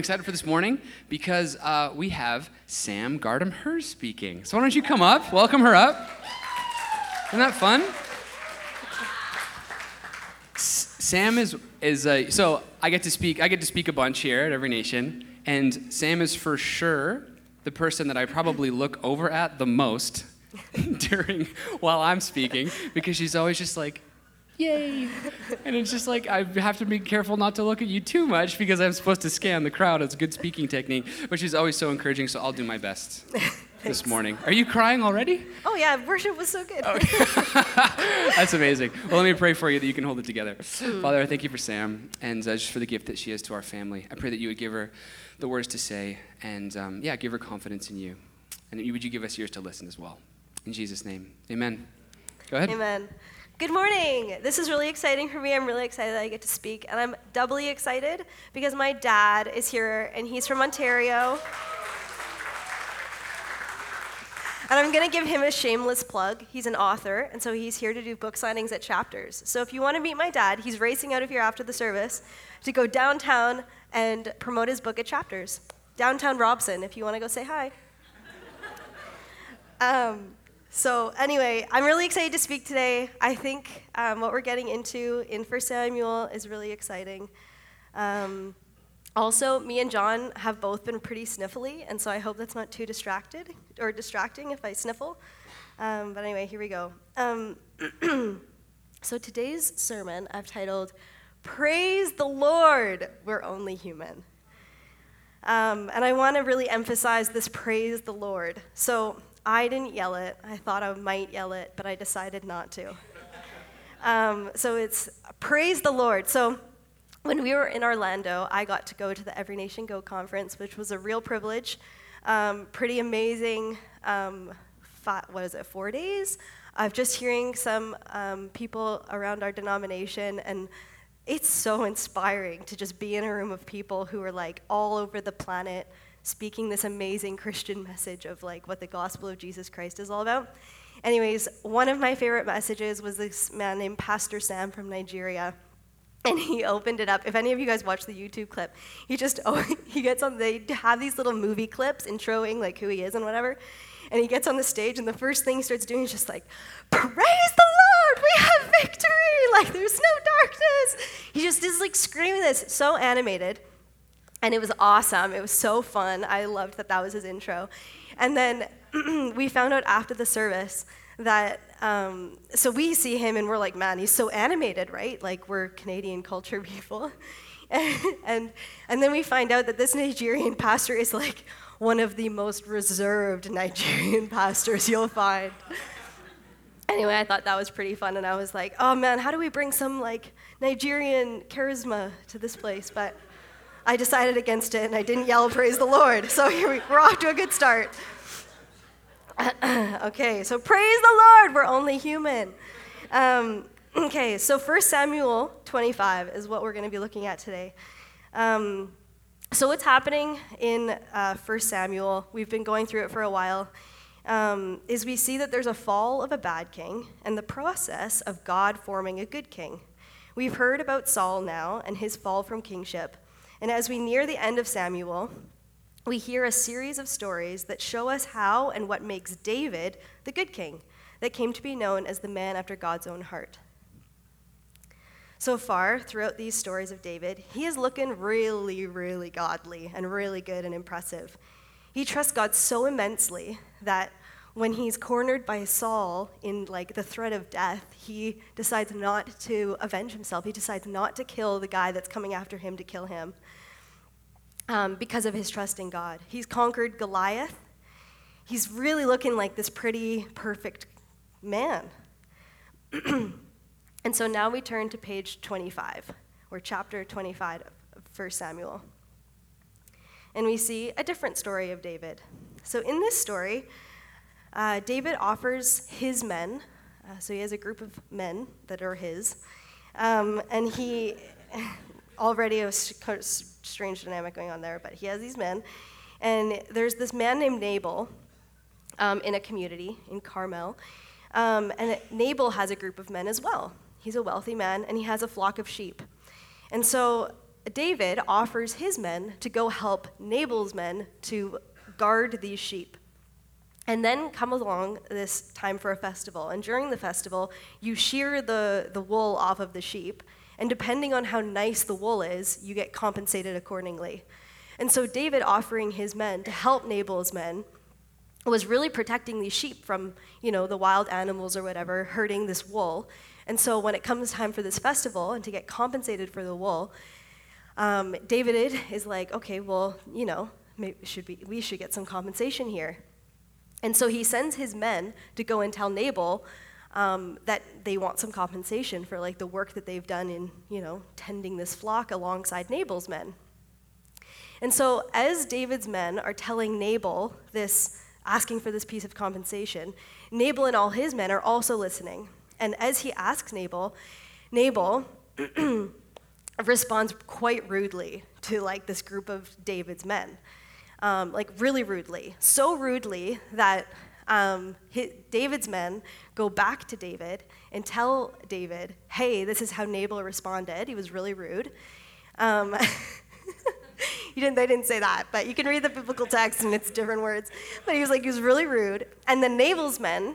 Excited for this morning because uh, we have Sam Gardam Hers speaking. So why don't you come up? Welcome her up. Isn't that fun? Sam is is so I get to speak. I get to speak a bunch here at Every Nation, and Sam is for sure the person that I probably look over at the most during while I'm speaking because she's always just like, yay. And it's just like, I have to be careful not to look at you too much because I'm supposed to scan the crowd. It's a good speaking technique. But she's always so encouraging, so I'll do my best this morning. Are you crying already? Oh, yeah, worship was so good. That's amazing. Well, let me pray for you that you can hold it together. Father, I thank you for Sam and uh, just for the gift that she is to our family. I pray that you would give her the words to say and, um, yeah, give her confidence in you. And would you give us ears to listen as well? In Jesus' name, amen. Go ahead. Amen. Good morning. This is really exciting for me. I'm really excited that I get to speak. And I'm doubly excited because my dad is here and he's from Ontario. And I'm going to give him a shameless plug. He's an author, and so he's here to do book signings at chapters. So if you want to meet my dad, he's racing out of here after the service to go downtown and promote his book at chapters. Downtown Robson, if you want to go say hi. Um, so anyway, I'm really excited to speak today. I think um, what we're getting into in 1 Samuel is really exciting. Um, also, me and John have both been pretty sniffly, and so I hope that's not too distracted or distracting if I sniffle. Um, but anyway, here we go. Um, so today's sermon I've titled "Praise the Lord, We're Only Human," um, and I want to really emphasize this "Praise the Lord." So I didn't yell it. I thought I might yell it, but I decided not to. Um, so it's praise the Lord. So when we were in Orlando, I got to go to the Every Nation Go conference, which was a real privilege. Um, pretty amazing. Um, five, what is it? Four days of just hearing some um, people around our denomination and it's so inspiring to just be in a room of people who are like all over the planet speaking this amazing Christian message of like what the gospel of Jesus Christ is all about. Anyways, one of my favorite messages was this man named Pastor Sam from Nigeria. And he opened it up. If any of you guys watch the YouTube clip, he just oh, he gets on. They have these little movie clips introing like who he is and whatever. And he gets on the stage, and the first thing he starts doing is just like, "Praise the Lord, we have victory! Like there's no darkness." He just is like screaming this, so animated. And it was awesome. It was so fun. I loved that that was his intro. And then we found out after the service that, um, so we see him and we're like, man, he's so animated, right? Like we're Canadian culture people. and, and, then we find out that this Nigerian pastor is like one of the most reserved Nigerian pastors you'll find. Anyway, I thought that was pretty fun, and I was like, oh man, how do we bring some like Nigerian charisma to this place? But I decided against it and I didn't yell, Praise the Lord. So here we, we're off to a good start. okay, so praise the Lord, we're only human. Um, okay, so 1 Samuel 25 is what we're going to be looking at today. Um, so, what's happening in uh, 1 Samuel, we've been going through it for a while, um, is we see that there's a fall of a bad king and the process of God forming a good king. We've heard about Saul now and his fall from kingship. And as we near the end of Samuel, we hear a series of stories that show us how and what makes David the good king that came to be known as the man after God's own heart. So far, throughout these stories of David, he is looking really, really godly and really good and impressive. He trusts God so immensely that when he's cornered by Saul in like the threat of death, he decides not to avenge himself. He decides not to kill the guy that's coming after him to kill him um, because of his trust in God. He's conquered Goliath. He's really looking like this pretty perfect man. and so now we turn to page 25, or chapter 25 of 1 Samuel. And we see a different story of David. So in this story, uh, David offers his men, uh, so he has a group of men that are his, um, and he already a strange dynamic going on there, but he has these men, and there's this man named Nabal um, in a community in Carmel, um, and Nabal has a group of men as well. He's a wealthy man, and he has a flock of sheep, and so David offers his men to go help Nabal's men to guard these sheep. And then come along this time for a festival. And during the festival, you shear the, the wool off of the sheep. And depending on how nice the wool is, you get compensated accordingly. And so David offering his men to help Nabal's men was really protecting these sheep from, you know, the wild animals or whatever hurting this wool. And so when it comes time for this festival and to get compensated for the wool, um, David is like, okay, well, you know, should be, we should get some compensation here. And so he sends his men to go and tell Nabal um, that they want some compensation for like the work that they've done in, you know, tending this flock alongside Nabal's men. And so as David's men are telling Nabal this, asking for this piece of compensation, Nabal and all his men are also listening. And as he asks Nabal, Nabal responds quite rudely to like this group of David's men, um, like really rudely, so rudely that um, his, David's men go back to David and tell David, "Hey, this is how Nabal responded. He was really rude." Um, didn't, they didn't say that, but you can read the biblical text and it's different words. But he was like, he was really rude. And then Nabal's men,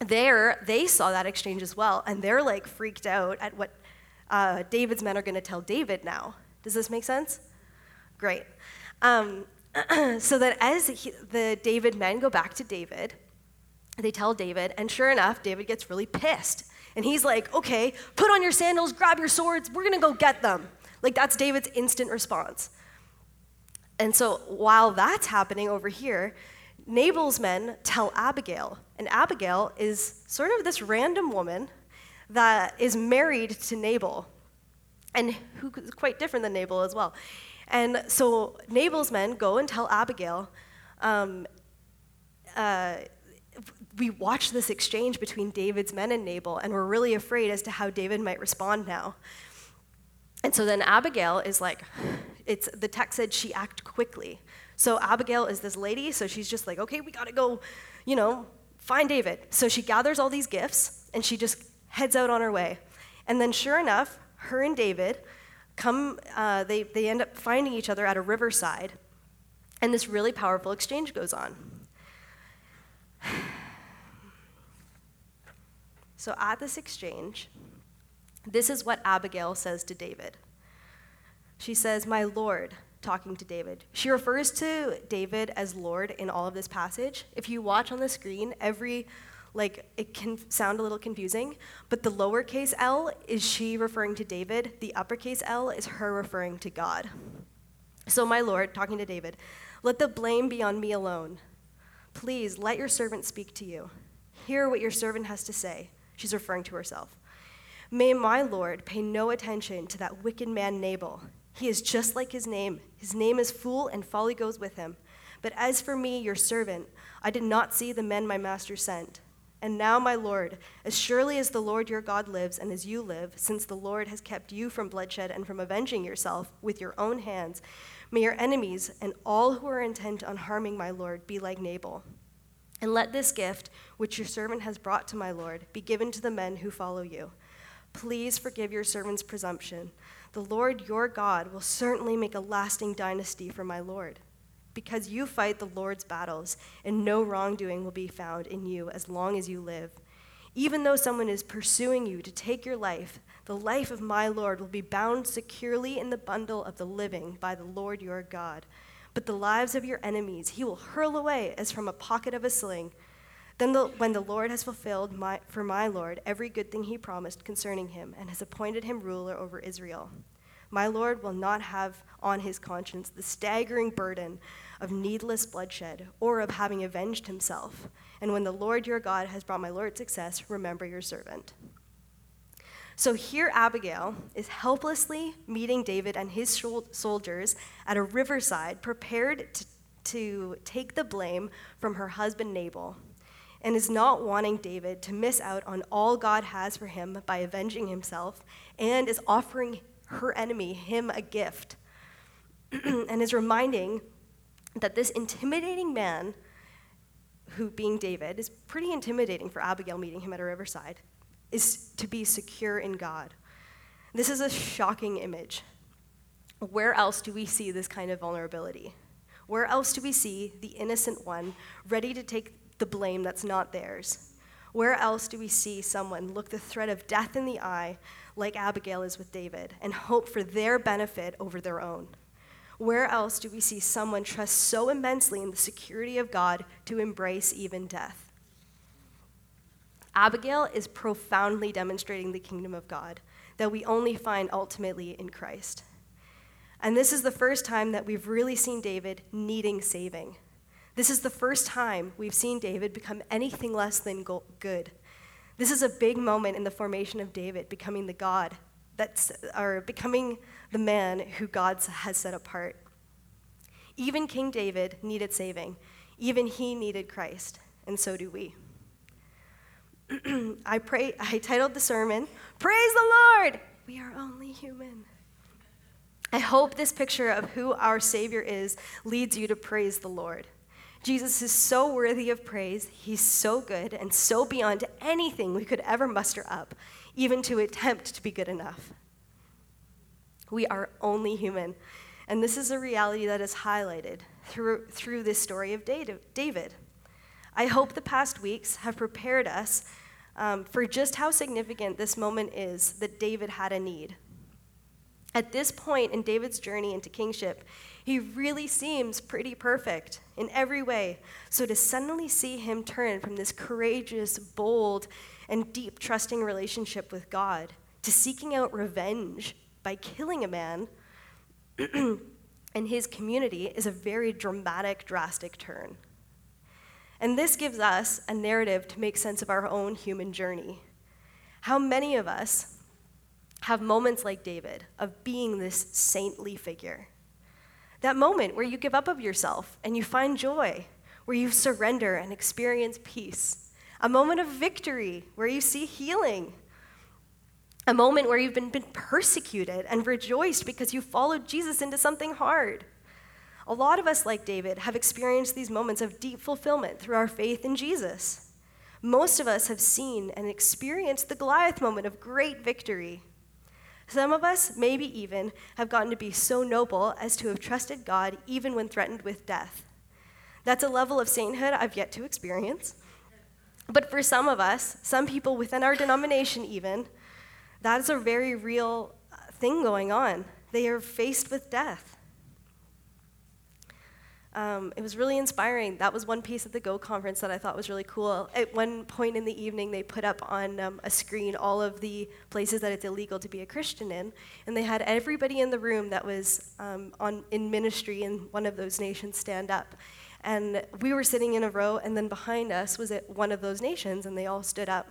there, they saw that exchange as well, and they're like freaked out at what uh, David's men are going to tell David now. Does this make sense? Great. Um, so that as he, the David men go back to David, they tell David, and sure enough, David gets really pissed. And he's like, okay, put on your sandals, grab your swords, we're gonna go get them. Like, that's David's instant response. And so while that's happening over here, Nabal's men tell Abigail, and Abigail is sort of this random woman that is married to Nabal, and who is quite different than Nabal as well. And so Nabal's men go and tell Abigail, um, uh, we watch this exchange between David's men and Nabal, and we're really afraid as to how David might respond now. And so then Abigail is like, it's the text said she acted quickly. So Abigail is this lady, so she's just like, okay, we gotta go, you know, find David. So she gathers all these gifts and she just heads out on her way. And then, sure enough, her and David come, uh, they, they end up finding each other at a riverside. And this really powerful exchange goes on. So, at this exchange, this is what Abigail says to David. She says, My Lord, talking to David. She refers to David as Lord in all of this passage. If you watch on the screen, every like it can sound a little confusing, but the lowercase l is she referring to David, the uppercase L is her referring to God. So, my Lord, talking to David, let the blame be on me alone. Please let your servant speak to you. Hear what your servant has to say. She's referring to herself. May my Lord pay no attention to that wicked man Nabal. He is just like his name. His name is fool, and folly goes with him. But as for me, your servant, I did not see the men my master sent. And now, my Lord, as surely as the Lord your God lives and as you live, since the Lord has kept you from bloodshed and from avenging yourself with your own hands, may your enemies and all who are intent on harming my Lord be like Nabal. And let this gift, which your servant has brought to my Lord, be given to the men who follow you. Please forgive your servant's presumption. The Lord your God will certainly make a lasting dynasty for my Lord because you fight the Lord's battles, and no wrongdoing will be found in you as long as you live. Even though someone is pursuing you to take your life, the life of my Lord will be bound securely in the bundle of the living by the Lord your God. But the lives of your enemies he will hurl away as from a pocket of a sling. Then, the, when the Lord has fulfilled my, for my Lord every good thing he promised concerning him, and has appointed him ruler over Israel, my Lord will not have on his conscience the staggering burden of needless bloodshed or of having avenged himself. And when the Lord your God has brought my Lord success, remember your servant. So here, Abigail is helplessly meeting David and his soldiers at a riverside, prepared to, to take the blame from her husband Nabal, and is not wanting David to miss out on all God has for him by avenging himself, and is offering her enemy, him, a gift, and is reminding that this intimidating man, who being David, is pretty intimidating for Abigail meeting him at a riverside, is to be secure in God. This is a shocking image. where else do we see this kind of vulnerability? Where else do we see the innocent one ready to take the blame that's not theirs? Where else do we see someone look the threat of death in the eye, like Abigail is with David, and hope for their benefit over their own? Where else do we see someone trust so immensely in the security of God to embrace even death? Abigail is profoundly demonstrating the kingdom of God that we only find ultimately in Christ. And this is the first time that we've really seen David needing saving. This is the first time we've seen David become anything less than good. This is a big moment in the formation of David becoming the God that's or becoming the man who God has set apart. Even King David needed saving. Even he needed Christ, and so do we. I pray I titled the sermon, Praise the Lord. We are only human. I hope this picture of who our Savior is leads you to praise the Lord. Jesus is so worthy of praise. He's so good and so beyond anything we could ever muster up, even to attempt to be good enough. We are only human. And this is a reality that is highlighted through, through this story of David. I hope the past weeks have prepared us um, for just how significant this moment is that David had a need. At this point in David's journey into kingship, he really seems pretty perfect in every way. So to suddenly see him turn from this courageous, bold, and deep trusting relationship with God to seeking out revenge by killing a man and his community is a very dramatic, drastic turn. And this gives us a narrative to make sense of our own human journey. How many of us have moments like David of being this saintly figure? That moment where you give up of yourself and you find joy, where you surrender and experience peace. A moment of victory where you see healing. A moment where you've been, been persecuted and rejoiced because you followed Jesus into something hard. A lot of us, like David, have experienced these moments of deep fulfillment through our faith in Jesus. Most of us have seen and experienced the Goliath moment of great victory. Some of us, maybe even, have gotten to be so noble as to have trusted God even when threatened with death. That's a level of sainthood I've yet to experience. But for some of us, some people within our denomination even, that is a very real thing going on. They are faced with death. Um, it was really inspiring. That was one piece of the Go conference that I thought was really cool. At one point in the evening, they put up on um, a screen all of the places that it's illegal to be a Christian in, and they had everybody in the room that was um, on in ministry in one of those nations stand up. And we were sitting in a row, and then behind us was at one of those nations, and they all stood up.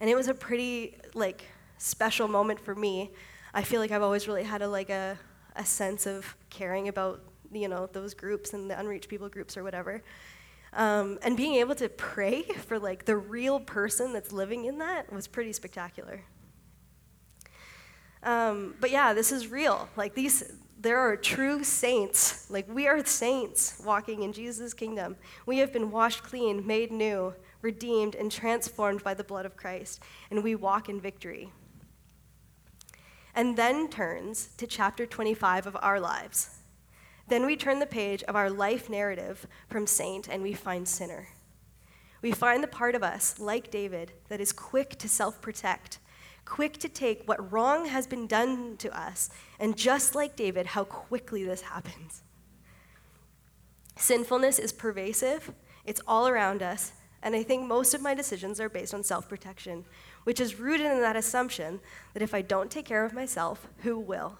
And it was a pretty like special moment for me. I feel like I've always really had a like a, a sense of caring about you know, those groups and the unreached people groups or whatever. Um, and being able to pray for like the real person that's living in that was pretty spectacular. Um, but yeah, this is real. Like these, there are true saints. Like we are saints walking in Jesus' kingdom. We have been washed clean, made new, redeemed, and transformed by the blood of Christ, and we walk in victory. And then turns to chapter 25 of our lives. Then we turn the page of our life narrative from saint and we find sinner. We find the part of us, like David, that is quick to self protect, quick to take what wrong has been done to us, and just like David, how quickly this happens. Sinfulness is pervasive, it's all around us, and I think most of my decisions are based on self protection, which is rooted in that assumption that if I don't take care of myself, who will?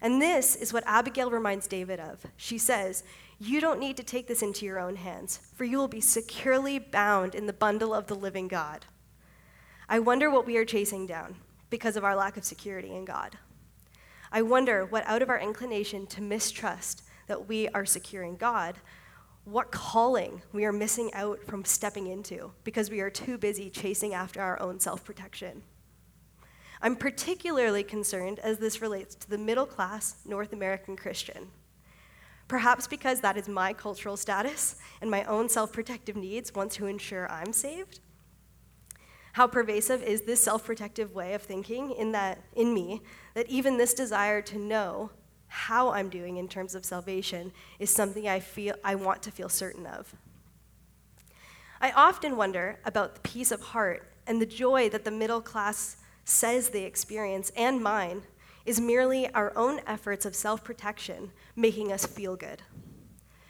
And this is what Abigail reminds David of. She says, You don't need to take this into your own hands, for you will be securely bound in the bundle of the living God. I wonder what we are chasing down because of our lack of security in God. I wonder what, out of our inclination to mistrust that we are secure in God, what calling we are missing out from stepping into because we are too busy chasing after our own self protection. I'm particularly concerned as this relates to the middle class North American Christian. Perhaps because that is my cultural status and my own self protective needs want to ensure I'm saved. How pervasive is this self protective way of thinking in, that, in me that even this desire to know how I'm doing in terms of salvation is something I, feel, I want to feel certain of? I often wonder about the peace of heart and the joy that the middle class says they experience, and mine, is merely our own efforts of self protection making us feel good.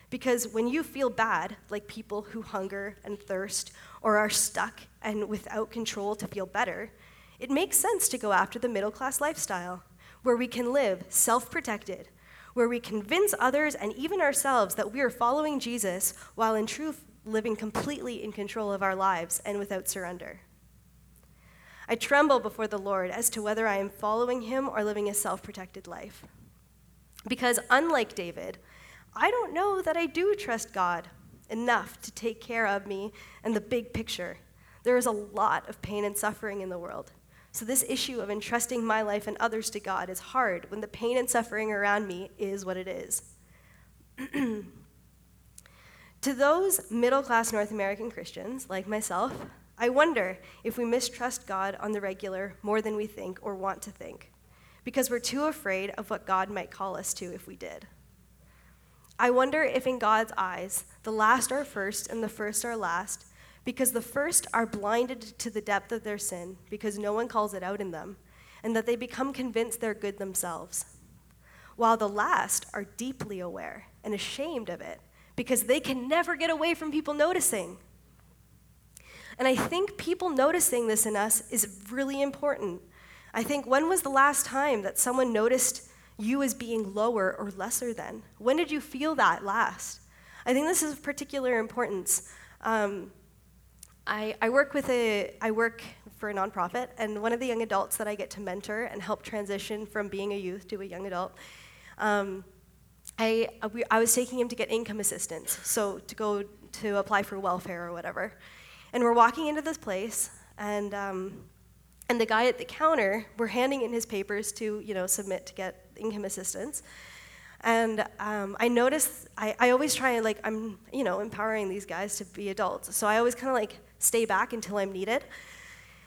Because when you feel bad, like people who hunger and thirst or are stuck and without control to feel better, it makes sense to go after the middle class lifestyle, where we can live self protected, where we convince others and even ourselves that we are following Jesus while in truth living completely in control of our lives and without surrender. I tremble before the Lord as to whether I am following him or living a self protected life. Because unlike David, I don't know that I do trust God enough to take care of me and the big picture. There is a lot of pain and suffering in the world. So, this issue of entrusting my life and others to God is hard when the pain and suffering around me is what it is. to those middle class North American Christians, like myself, I wonder if we mistrust God on the regular more than we think or want to think, because we're too afraid of what God might call us to if we did. I wonder if, in God's eyes, the last are first and the first are last, because the first are blinded to the depth of their sin because no one calls it out in them, and that they become convinced they're good themselves, while the last are deeply aware and ashamed of it because they can never get away from people noticing. And I think people noticing this in us is really important. I think when was the last time that someone noticed you as being lower or lesser than? When did you feel that last? I think this is of particular importance. Um, I, I, work with a I work for a nonprofit, and one of the young adults that I get to mentor and help transition from being a youth to a young adult, um, I, I was taking him to get income assistance, so to go to apply for welfare or whatever. And we're walking into this place, and um, and the guy at the counter, we're handing in his papers to you know submit to get income assistance. And um, I notice I, I always try and like, I'm, you know, empowering these guys to be adults. So I always kind of like stay back until I'm needed.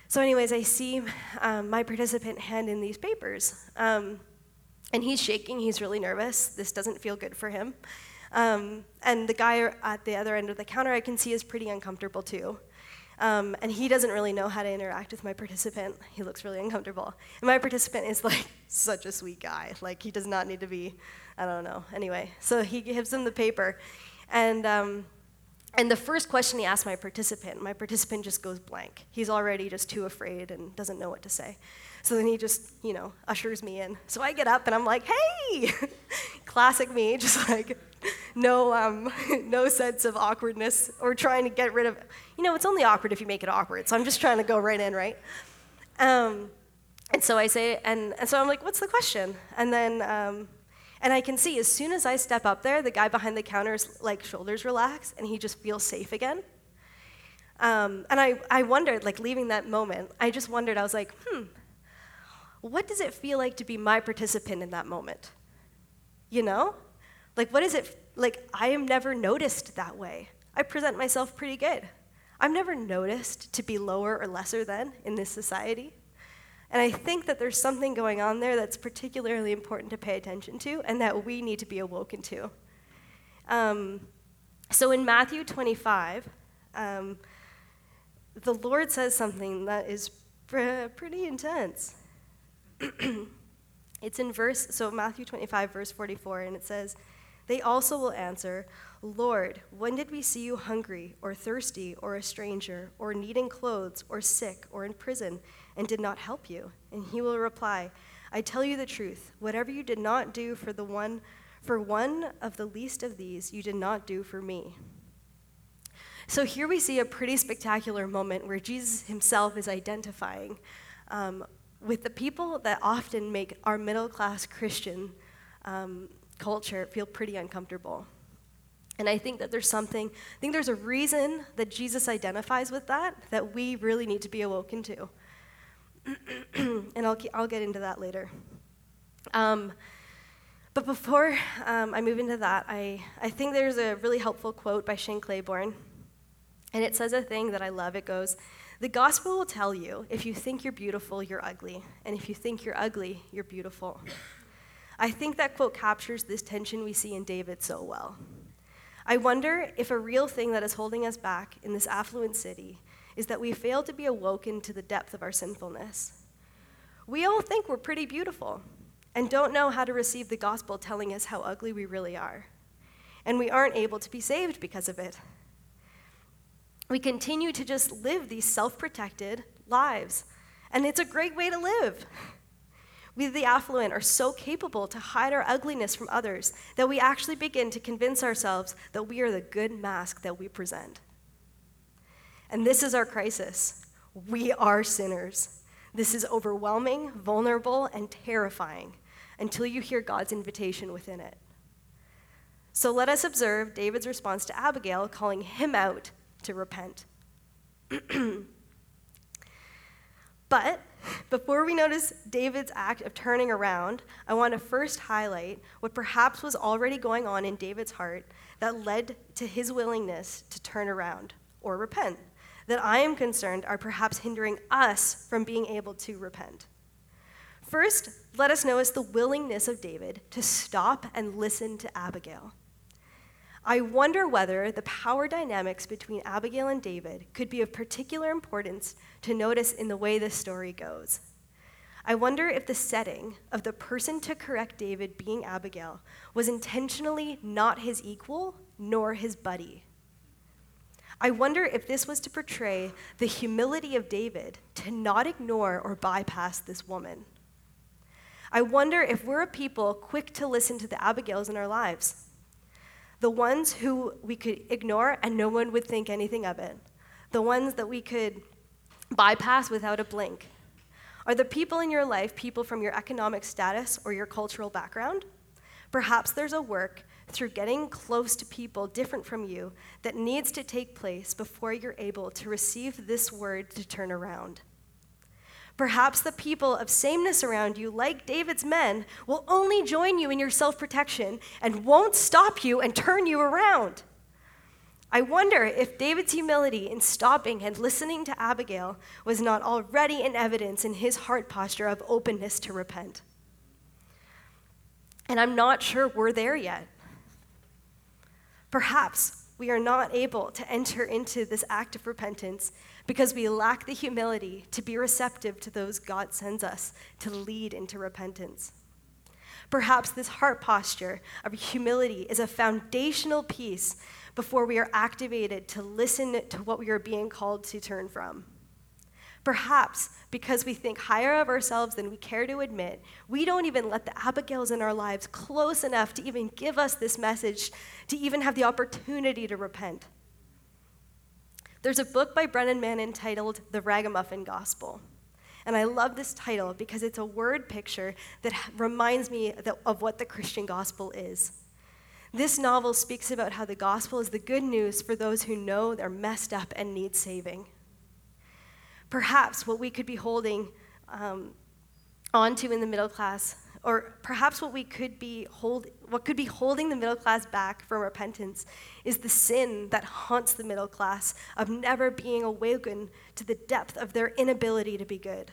So, anyways, I see um, my participant hand in these papers. Um, and he's shaking, he's really nervous. This doesn't feel good for him. Um, and the guy at the other end of the counter, I can see, is pretty uncomfortable too. Um, and he doesn't really know how to interact with my participant. He looks really uncomfortable. And my participant is like such a sweet guy. Like he does not need to be, I don't know. Anyway, so he gives him the paper. And, um, and the first question he asks my participant, my participant just goes blank. He's already just too afraid and doesn't know what to say. So then he just, you know, ushers me in. So I get up and I'm like, hey! Classic me, just like no, um, no sense of awkwardness or trying to get rid of, you know, it's only awkward if you make it awkward. So I'm just trying to go right in, right? Um, and so I say, and, and so I'm like, what's the question? And then, um, and I can see as soon as I step up there, the guy behind the counter's like shoulders relax and he just feels safe again. Um, and I, I wondered, like leaving that moment, I just wondered, I was like, hmm, what does it feel like to be my participant in that moment? You know? Like, what is it? Like, I am never noticed that way. I present myself pretty good. I'm never noticed to be lower or lesser than in this society. And I think that there's something going on there that's particularly important to pay attention to and that we need to be awoken to. Um, so in Matthew 25, um, the Lord says something that is pr- pretty intense. it's in verse, so Matthew 25, verse 44, and it says, They also will answer, Lord, when did we see you hungry, or thirsty, or a stranger, or needing clothes, or sick, or in prison, and did not help you? And he will reply, I tell you the truth, whatever you did not do for the one for one of the least of these, you did not do for me. So here we see a pretty spectacular moment where Jesus himself is identifying um, with the people that often make our middle class Christian um, culture feel pretty uncomfortable. And I think that there's something, I think there's a reason that Jesus identifies with that that we really need to be awoken to. and I'll, I'll get into that later. Um, but before um, I move into that, I, I think there's a really helpful quote by Shane Claiborne. And it says a thing that I love. It goes, The gospel will tell you if you think you're beautiful, you're ugly, and if you think you're ugly, you're beautiful. I think that quote captures this tension we see in David so well. I wonder if a real thing that is holding us back in this affluent city is that we fail to be awoken to the depth of our sinfulness. We all think we're pretty beautiful and don't know how to receive the gospel telling us how ugly we really are. And we aren't able to be saved because of it we continue to just live these self protected lives. And it's a great way to live. We, the affluent, are so capable to hide our ugliness from others that we actually begin to convince ourselves that we are the good mask that we present. And this is our crisis. We are sinners. This is overwhelming, vulnerable, and terrifying until you hear God's invitation within it. So let us observe David's response to Abigail, calling him out to repent. but before we notice David's act of turning around, I want to first highlight what perhaps was already going on in David's heart that led to his willingness to turn around or repent, that I am concerned are perhaps hindering us from being able to repent. First, let us notice the willingness of David to stop and listen to Abigail. I wonder whether the power dynamics between Abigail and David could be of particular importance to notice in the way this story goes. I wonder if the setting of the person to correct David being Abigail was intentionally not his equal nor his buddy. I wonder if this was to portray the humility of David to not ignore or bypass this woman. I wonder if we're a people quick to listen to the Abigails in our lives the ones who we could ignore and no one would think anything of it, the ones that we could bypass without a blink. Are the people in your life people from your economic status or your cultural background? Perhaps there's a work through getting close to people different from you that needs to take place before you're able to receive this word to turn around. Perhaps the people of sameness around you, like David's men, will only join you in your self protection and won't stop you and turn you around. I wonder if David's humility in stopping and listening to Abigail was not already in evidence in his heart posture of openness to repent. And I'm not sure we're there yet. Perhaps we are not able to enter into this act of repentance because we lack the humility to be receptive to those God sends us to lead into repentance. Perhaps this heart posture of humility is a foundational piece before we are activated to listen to what we are being called to turn from. Perhaps because we think higher of ourselves than we care to admit, we don't even let the Abigails in our lives close enough to even give us this message, to even have the opportunity to repent. There's a book by Brennan Manning entitled The Ragamuffin Gospel. And I love this title because it's a word picture that reminds me of what the Christian gospel is. This novel speaks about how the gospel is the good news for those who know they're messed up and need saving. Perhaps what we could be holding um, onto in the middle class or perhaps what we could be hold, what could be holding the middle class back from repentance is the sin that haunts the middle class of never being awakened to the depth of their inability to be good.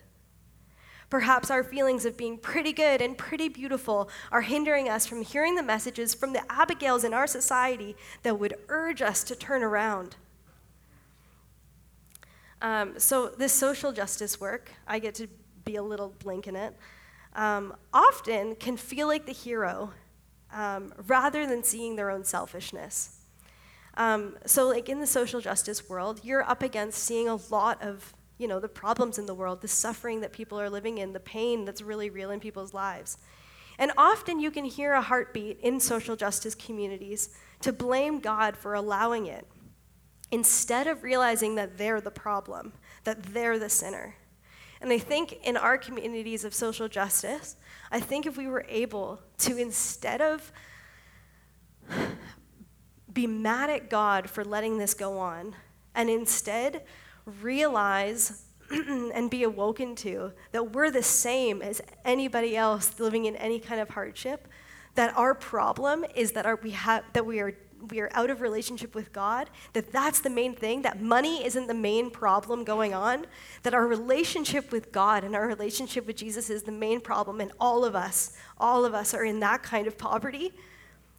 Perhaps our feelings of being pretty good and pretty beautiful are hindering us from hearing the messages from the Abigails in our society that would urge us to turn around. Um, so, this social justice work, I get to be a little blink in it um, often can feel like the hero um, rather than seeing their own selfishness. Um, so, like in the social justice world, you're up against seeing a lot of you know the problems in the world, the suffering that people are living in, the pain that's really real in people's lives. And often you can hear a heartbeat in social justice communities to blame God for allowing it, instead of realizing that they're the problem, that they're the sinner. And I think in our communities of social justice, I think if we were able to, instead of be mad at God for letting this go on, and instead realize and be awoken to that we're the same as anybody else living in any kind of hardship, that our problem is that our, we have, that we are we are out of relationship with God, that that's the main thing, that money isn't the main problem going on, that our relationship with God and our relationship with Jesus is the main problem, and all of us, all of us are in that kind of poverty,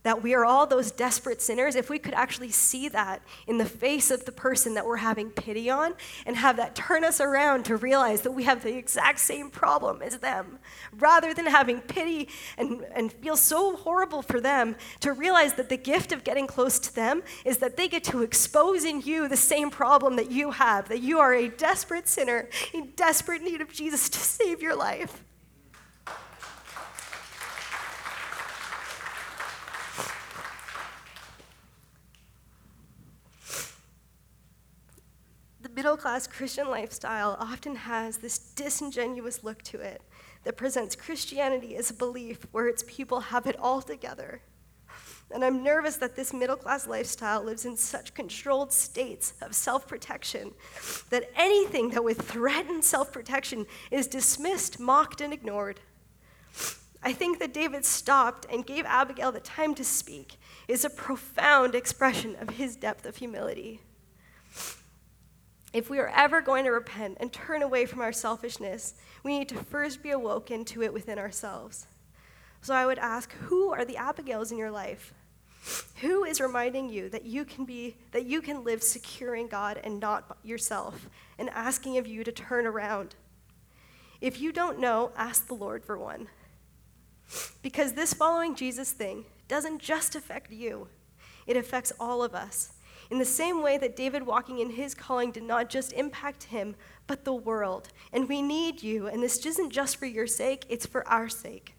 that we are all those desperate sinners, if we could actually see that in the face of the person that we're having pity on and have that turn us around to realize that we have the exact same problem as them, rather than having pity and, and feel so horrible for them, to realize that the gift of getting close to them is that they get to expose in you the same problem that you have, that you are a desperate sinner in desperate need of Jesus to save your life. Middle class Christian lifestyle often has this disingenuous look to it that presents Christianity as a belief where its people have it all together. And I'm nervous that this middle class lifestyle lives in such controlled states of self protection that anything that would threaten self protection is dismissed, mocked, and ignored. I think that David stopped and gave Abigail the time to speak is a profound expression of his depth of humility if we are ever going to repent and turn away from our selfishness, we need to first be awoken to it within ourselves. So I would ask, who are the Abigails in your life? Who is reminding you that you can be that you can live secure in God and not yourself and asking of you to turn around? If you don't know, ask the Lord for one. Because this following Jesus thing doesn't just affect you. It affects all of us. In the same way that David walking in his calling did not just impact him, but the world. And we need you, and this isn't just for your sake, it's for our sake.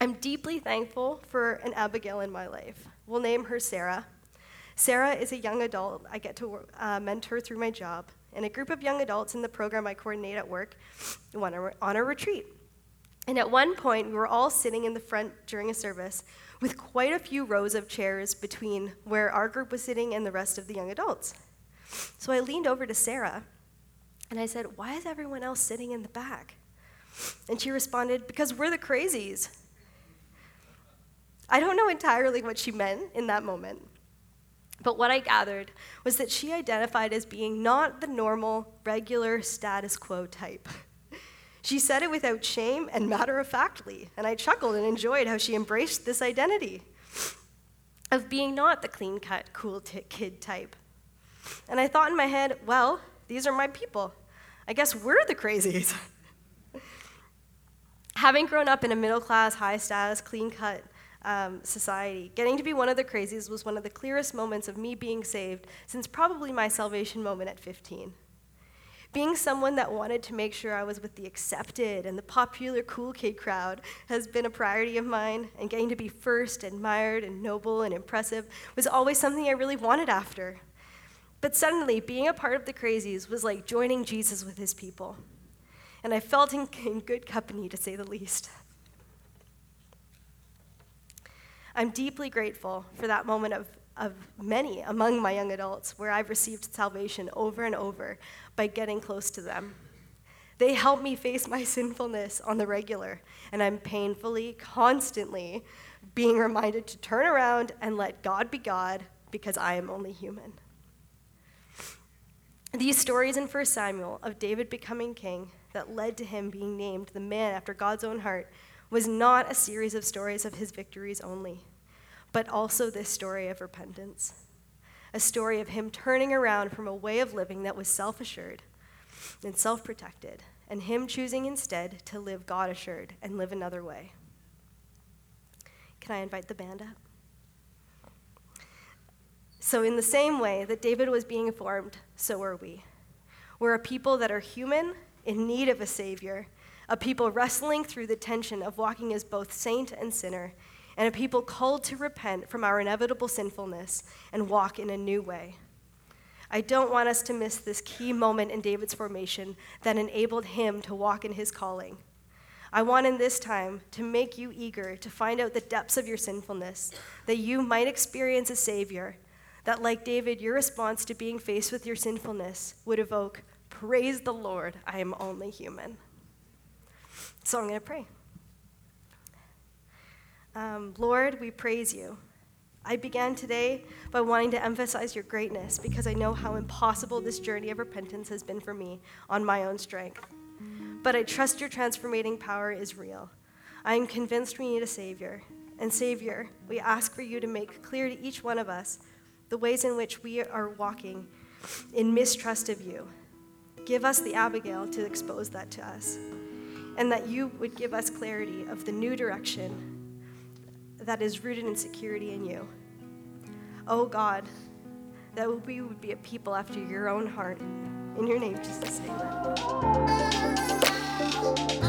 I'm deeply thankful for an Abigail in my life. We'll name her Sarah. Sarah is a young adult I get to uh, mentor through my job, and a group of young adults in the program I coordinate at work went on a retreat. And at one point, we were all sitting in the front during a service with quite a few rows of chairs between where our group was sitting and the rest of the young adults. So I leaned over to Sarah and I said, Why is everyone else sitting in the back? And she responded, Because we're the crazies. I don't know entirely what she meant in that moment. But what I gathered was that she identified as being not the normal, regular status quo type. She said it without shame and matter of factly, and I chuckled and enjoyed how she embraced this identity of being not the clean cut, cool t- kid type. And I thought in my head, well, these are my people. I guess we're the crazies. Having grown up in a middle class, high status, clean cut um, society, getting to be one of the crazies was one of the clearest moments of me being saved since probably my salvation moment at 15. Being someone that wanted to make sure I was with the accepted and the popular cool kid crowd has been a priority of mine, and getting to be first, admired, and noble and impressive was always something I really wanted after. But suddenly, being a part of the crazies was like joining Jesus with his people. And I felt in, in good company, to say the least. I'm deeply grateful for that moment of of many among my young adults where I've received salvation over and over by getting close to them. They help me face my sinfulness on the regular, and I'm painfully, constantly being reminded to turn around and let God be God because I am only human. These stories in 1 Samuel of David becoming king that led to him being named the man after God's own heart was not a series of stories of his victories only but also this story of repentance. A story of him turning around from a way of living that was self assured and self protected, and him choosing instead to live God assured and live another way. Can I invite the band up? So, in the same way that David was being formed, so are we. We're a people that are human, in need of a Savior, a people wrestling through the tension of walking as both saint and sinner, and a people called to repent from our inevitable sinfulness and walk in a new way. I don't want us to miss this key moment in David's formation that enabled him to walk in his calling. I want in this time to make you eager to find out the depths of your sinfulness, that you might experience a Savior, that, like David, your response to being faced with your sinfulness would evoke, Praise the Lord, I am only human. So I'm going to pray. Um, Lord, we praise you. I began today by wanting to emphasize your greatness because I know how impossible this journey of repentance has been for me on my own strength. But I trust your transformating power is real. I am convinced we need a Savior. And Savior, we ask for you to make clear to each one of us the ways in which we are walking in mistrust of you. Give us the Abigail to expose that to us. And that you would give us clarity of the new direction that is rooted in security in you. Oh God, that we would be a people after your own heart. In your name, Jesus, amen.